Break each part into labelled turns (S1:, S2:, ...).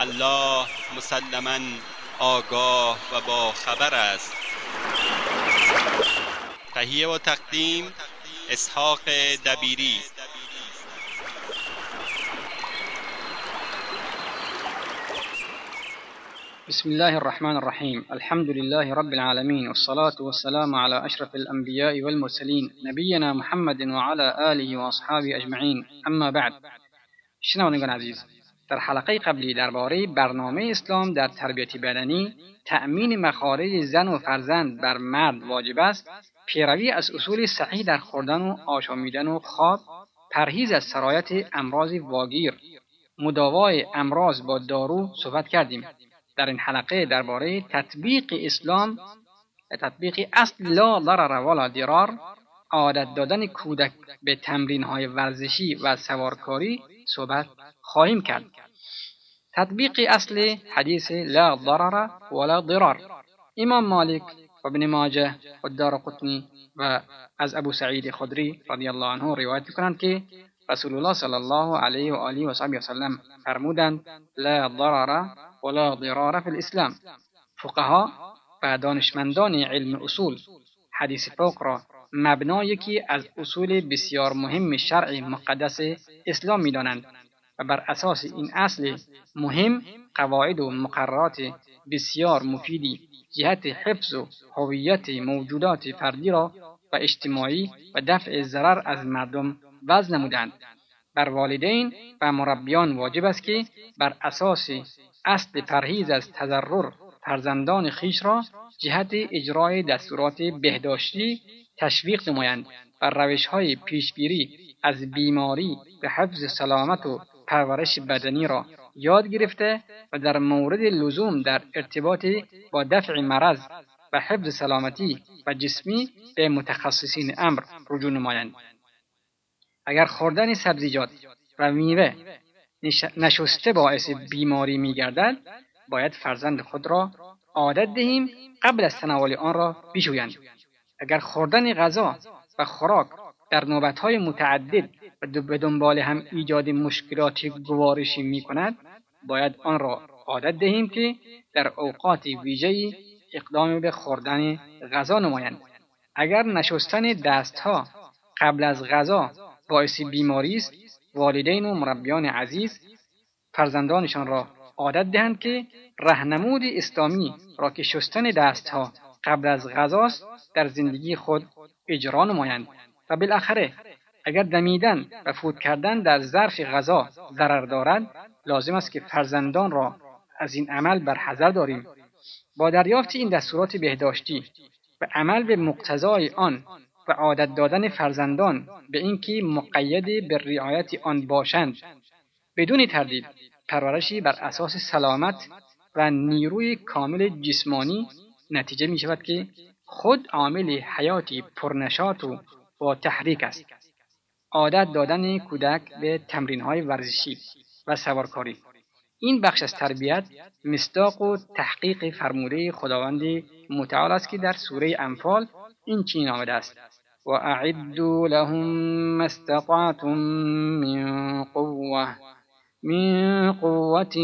S1: الله مسلما آگاه و با خبر است. تهیه و تقدیم اسحاق دبیری.
S2: بسم الله الرحمن الرحيم الحمد لله رب العالمين والصلاة والسلام على أشرف الأنبياء والمرسلين نبينا محمد وعلى آله وأصحابه أجمعين اما بعد. شنوندگان عزیز در حلقه قبلی درباره برنامه اسلام در تربیت بدنی تأمین مخارج زن و فرزند بر مرد واجب است. پیروی از اصول صحیح در خوردن و آشامیدن و خواب پرهیز از سرایت امراض واگیر. مداوای امراض با دارو صحبت کردیم. در این حلقه درباره تطبیق اسلام تطبیق اصل لا ضرر ولا ضرار عادت دادن کودک به تمرین های ورزشی و سوارکاری صحبت خواهیم کرد. تطبیق اصل حدیث لا ضرر ولا ضرار. امام مالک و ابن ماجه و دار قطنی و از ابو سعید خدری رضی الله عنه روایت کنند که رسول الله صلی الله علیه و آله و صحبه وسلم فرمودند لا ضرر ولا ضرار فی الاسلام. فقها و دانشمندان علم اصول حدیث پاک را مبنا یکی از اصول بسیار مهم شرع مقدس اسلام می‌دانند و بر اساس این اصل مهم قواعد و مقررات بسیار مفیدی جهت حفظ و هویت موجودات فردی را و اجتماعی و دفع ضرر از مردم وضع نمودند. بر والدین و مربیان واجب است که بر اساس اصل پرهیز از تضرر فرزندان خیش را جهت اجرای دستورات بهداشتی تشویق نمایند و روش های پیشگیری از بیماری و حفظ سلامت و پرورش بدنی را یاد گرفته و در مورد لزوم در ارتباط با دفع مرض و حفظ سلامتی و جسمی به متخصصین امر رجوع نمایند. اگر خوردن سبزیجات و میوه نشسته باعث بیماری میگردد باید فرزند خود را عادت دهیم قبل از تناول آن را بشویند اگر خوردن غذا و خوراک در نوبتهای متعدد و به دنبال هم ایجاد مشکلات گوارشی می کند باید آن را عادت دهیم که در اوقات ویژه اقدام به خوردن غذا نمایند. اگر نشستن دستها قبل از غذا باعث بیماری است والدین و مربیان عزیز فرزندانشان را عادت دهند که رهنمود اسلامی را که شستن دستها قبل از غذاست در زندگی خود اجرا نمایند و بالاخره اگر دمیدن و فوت کردن در ظرف غذا ضرر دارد لازم است که فرزندان را از این عمل بر حذر داریم. با دریافت این دستورات بهداشتی و عمل به مقتضای آن و عادت دادن فرزندان به اینکه مقید به رعایت آن باشند بدون تردید پرورشی بر اساس سلامت و نیروی کامل جسمانی نتیجه می شود که خود عامل حیاتی پرنشاط و با تحریک است. عادت دادن کودک به تمرین های ورزشی و سوارکاری. این بخش از تربیت مصداق و تحقیق فرموده خداوند متعال است که در سوره انفال این چنین آمده است. و اعدوا لهم ما استطعتم من قوه من قوة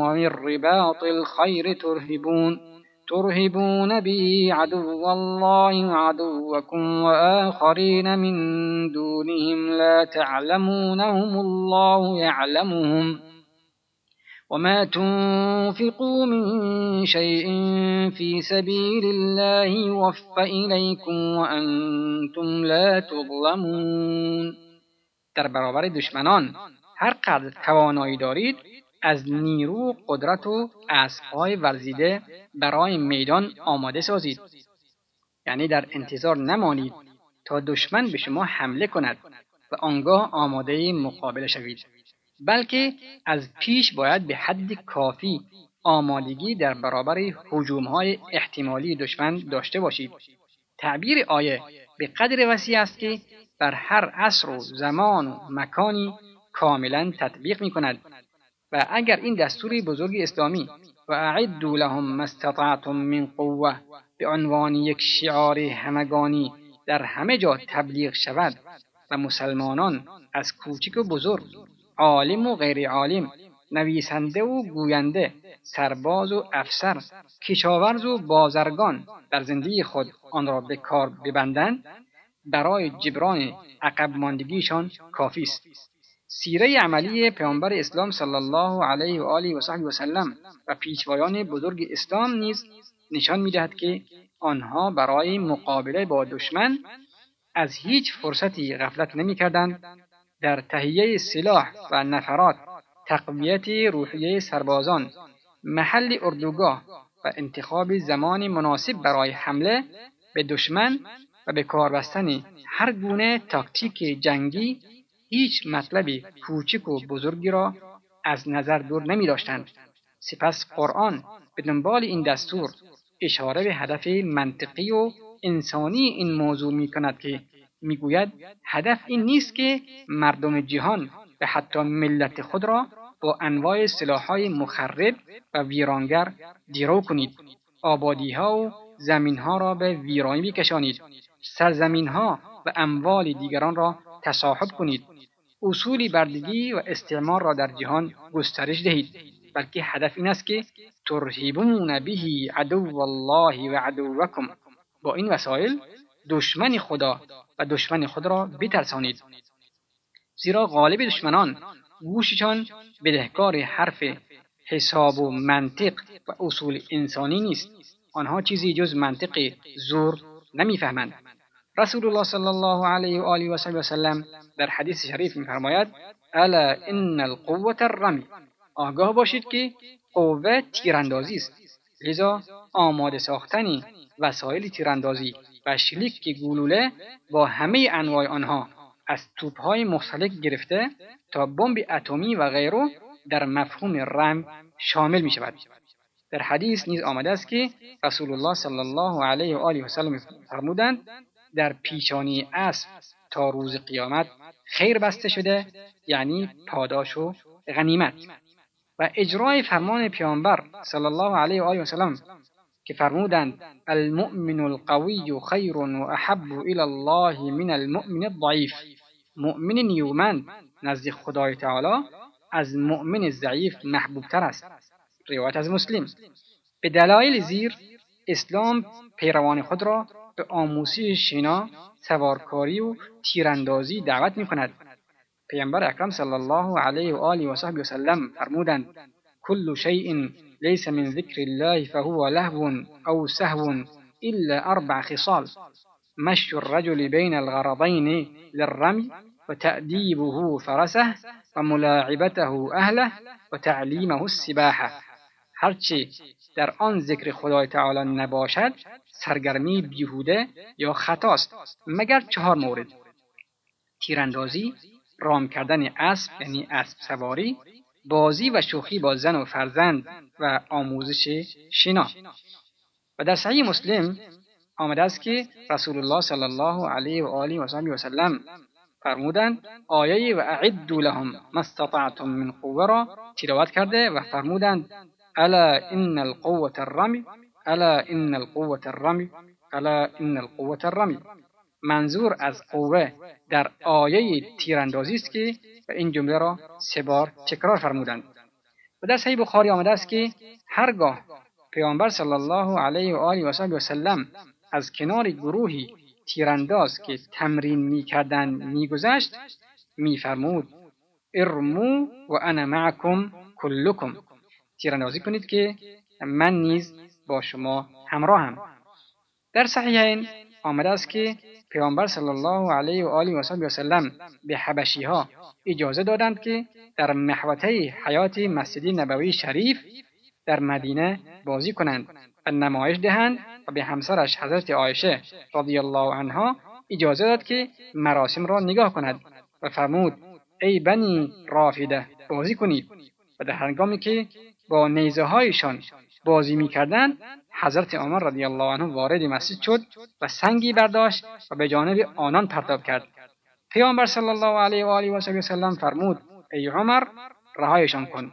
S2: ومن رباط الخير ترهبون ترهبون به عدو الله وعدوكم وآخرين من دونهم لا تعلمونهم الله يعلمهم. وما تنفقوا من شيء في سبيل الله يوفى إليكم وأنتم لا تظلمون. در برابر دشمنان هر قدر توانایی دارید از نیرو و قدرت و اسبهای ورزیده برای میدان آماده سازید. یعنی در انتظار نمانید تا دشمن به شما حمله کند و آنگاه آماده مقابله شوید. بلکه از پیش باید به حد کافی آمادگی در برابر های احتمالی دشمن داشته باشید. تعبیر آیه به قدر وسیع است که بر هر عصر و زمان و مکانی کاملا تطبیق می کند و اگر این دستور بزرگ اسلامی و اعدوا لهم ما استطعتم من قوه به عنوان یک شعار همگانی در همه جا تبلیغ شود و مسلمانان از کوچک و بزرگ عالم و غیر عالم نویسنده و گوینده سرباز و افسر کشاورز و بازرگان در زندگی خود آن را به کار ببندند برای جبران عقب ماندگیشان کافی است. سیره عملی پیامبر اسلام صلی الله علیه و آله و صحبه و سلم و پیشوایان بزرگ اسلام نیز نشان می‌دهد که آنها برای مقابله با دشمن از هیچ فرصتی غفلت نمی‌کردند. در تهیه سلاح و نفرات تقویت روحیه سربازان محل اردوگاه و انتخاب زمان مناسب برای حمله به دشمن و به کار بستن هر گونه تاکتیک جنگی هیچ مطلب کوچک و بزرگی را از نظر دور نمی داشتند. سپس قرآن به دنبال این دستور اشاره به هدف منطقی و انسانی این موضوع می کند که می‌گوید هدف این نیست که مردم جهان و حتی ملت خود را با انواع سلاحهای مخرب و ویرانگر دیرو کنید. آبادیها و زمینها را به ویرانی بکشانید. سرزمینها و اموال دیگران را تصاحب کنید. اصول بردگی و استعمار را در جهان گسترش دهید. بلکه هدف این است که ترهیبون به عدو الله و عدوکم. با این وسایل دشمن خدا و دشمن خود را بترسانید. زیرا غالب دشمنان گوششان بدهکار حرف حساب و منطق و اصول انسانی نیست. آنها چیزی جز منطق زور نمی‌فهمند. رسول الله صلی الله علیه و آله و وسلم در حدیث شریف میفرماید الا ان القوه الرمی آگاه باشید که قوه تیراندازی است لذا آماده ساختن وسایل تیراندازی و شلیک گلوله با همه انواع آنها از توپهای مختلف گرفته تا بمب اتمی و غیره در مفهوم رم شامل می شود در حدیث نیز آمده است که رسول الله صلی الله علیه و آله و سلم فرمودند در پیشانی اسب تا روز قیامت خیر بسته شده یعنی پاداش و غنیمت. و اجرای فرمان پیامبر صلی الله علیه و آله و سلم که فرمودند المؤمن القوی خیر و احب الى الله من المؤمن الضعیف. مؤمن نیومند نزد خدای تعالی از مؤمن ضعیف محبوبتر است. روایت از مسلم. به دلایل زیر اسلام پیروان خود را به آموزش شنا سوارکاری و تیراندازی دعوت می کند پیامبر اکرم صلی الله علیه و آله و صحبه وسلم فرمودند كل شيء ليس من ذكر الله فهو لهو أو سهو إلا أربع خصال. مشي الرجل بين الغرضين للرمي وتأديبه فرسه وملاعبته أهله وتعليمه السباحة هرچه در آن ذکر خدای تعالی نباشد سرگرمی بیهوده یا خطاست مگر چهار مورد؟ تیراندازی رام کردن اسب یعنی اسب سواری بازی و شوخی با زن و فرزند و آموزش شنا و در صحیح مسلم آمده است که رسول الله صلی الله علیه و آله و سلم فرمودند آیه و اعد لهم ما استطعتم من قوه را تلاوت کرده و فرمودند الا ان القوه الرمی الا ان القوه الرمی الا ان القوه الرمی منظور از قوه در آیه تیراندازی است که این جمله را سه بار تکرار فرمودند. و در صحیح بخاری آمده است که هرگاه پیامبر صلی الله علیه و آله و سلم از کنار گروهی تیرانداز که تمرین می‌کردند میگذشت میفرمود ارمو و انا معکم کلکم. تیراندازی کنید که من نیز با شما همراهم. در صحیحین آمده است که پیامبر صلی الله علیه و آله و سلم به حبشی ها اجازه دادند که در محوطه حیات مسجد نبوی شریف در مدینه بازی کنند و نمایش دهند و به همسرش حضرت عایشه رضی الله عنها اجازه داد که مراسم را نگاه کند و فرمود ای بنی رافده بازی کنید. و در هنگامی که با نیزه هایشان بازی می‌کردند حضرت عمر رضی الله عنه وارد مسجد شد و سنگی برداشت و به جانب آنان پرتاب کرد. پیامبر صلی الله علیه و آله و سلم فرمود ای عمر رهایشان کن.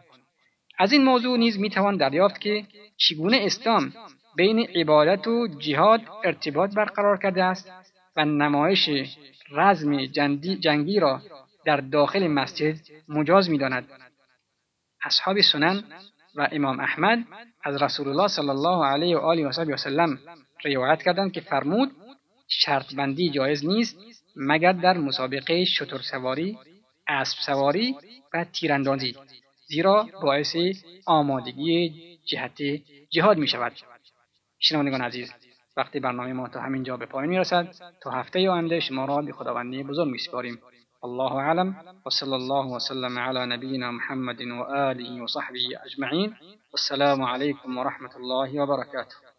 S2: از این موضوع نیز می‌توان دریافت که چگونه اسلام بین عبادت و جهاد ارتباط برقرار کرده است و نمایش رزم جنگی را در داخل مسجد مجاز می‌داند. اصحاب سنن و امام احمد از رسول الله صلی الله علیه و آله و سلم روایت کردند که فرمود شرط بندی جایز نیست مگر در مسابقه شتر سواری، اسب سواری و تیراندازی زیرا باعث آمادگی جهت جهاد می شود. شنوندگان عزیز وقتی برنامه ما تا همین جا به پایان می رسد تا هفته آینده شما را به خداوندی بزرگ می سپاریم. الله أعلم. وصلى الله وسلم على نبينا محمد وآله وصحبه أجمعين. والسلام عليكم ورحمة الله وبركاته.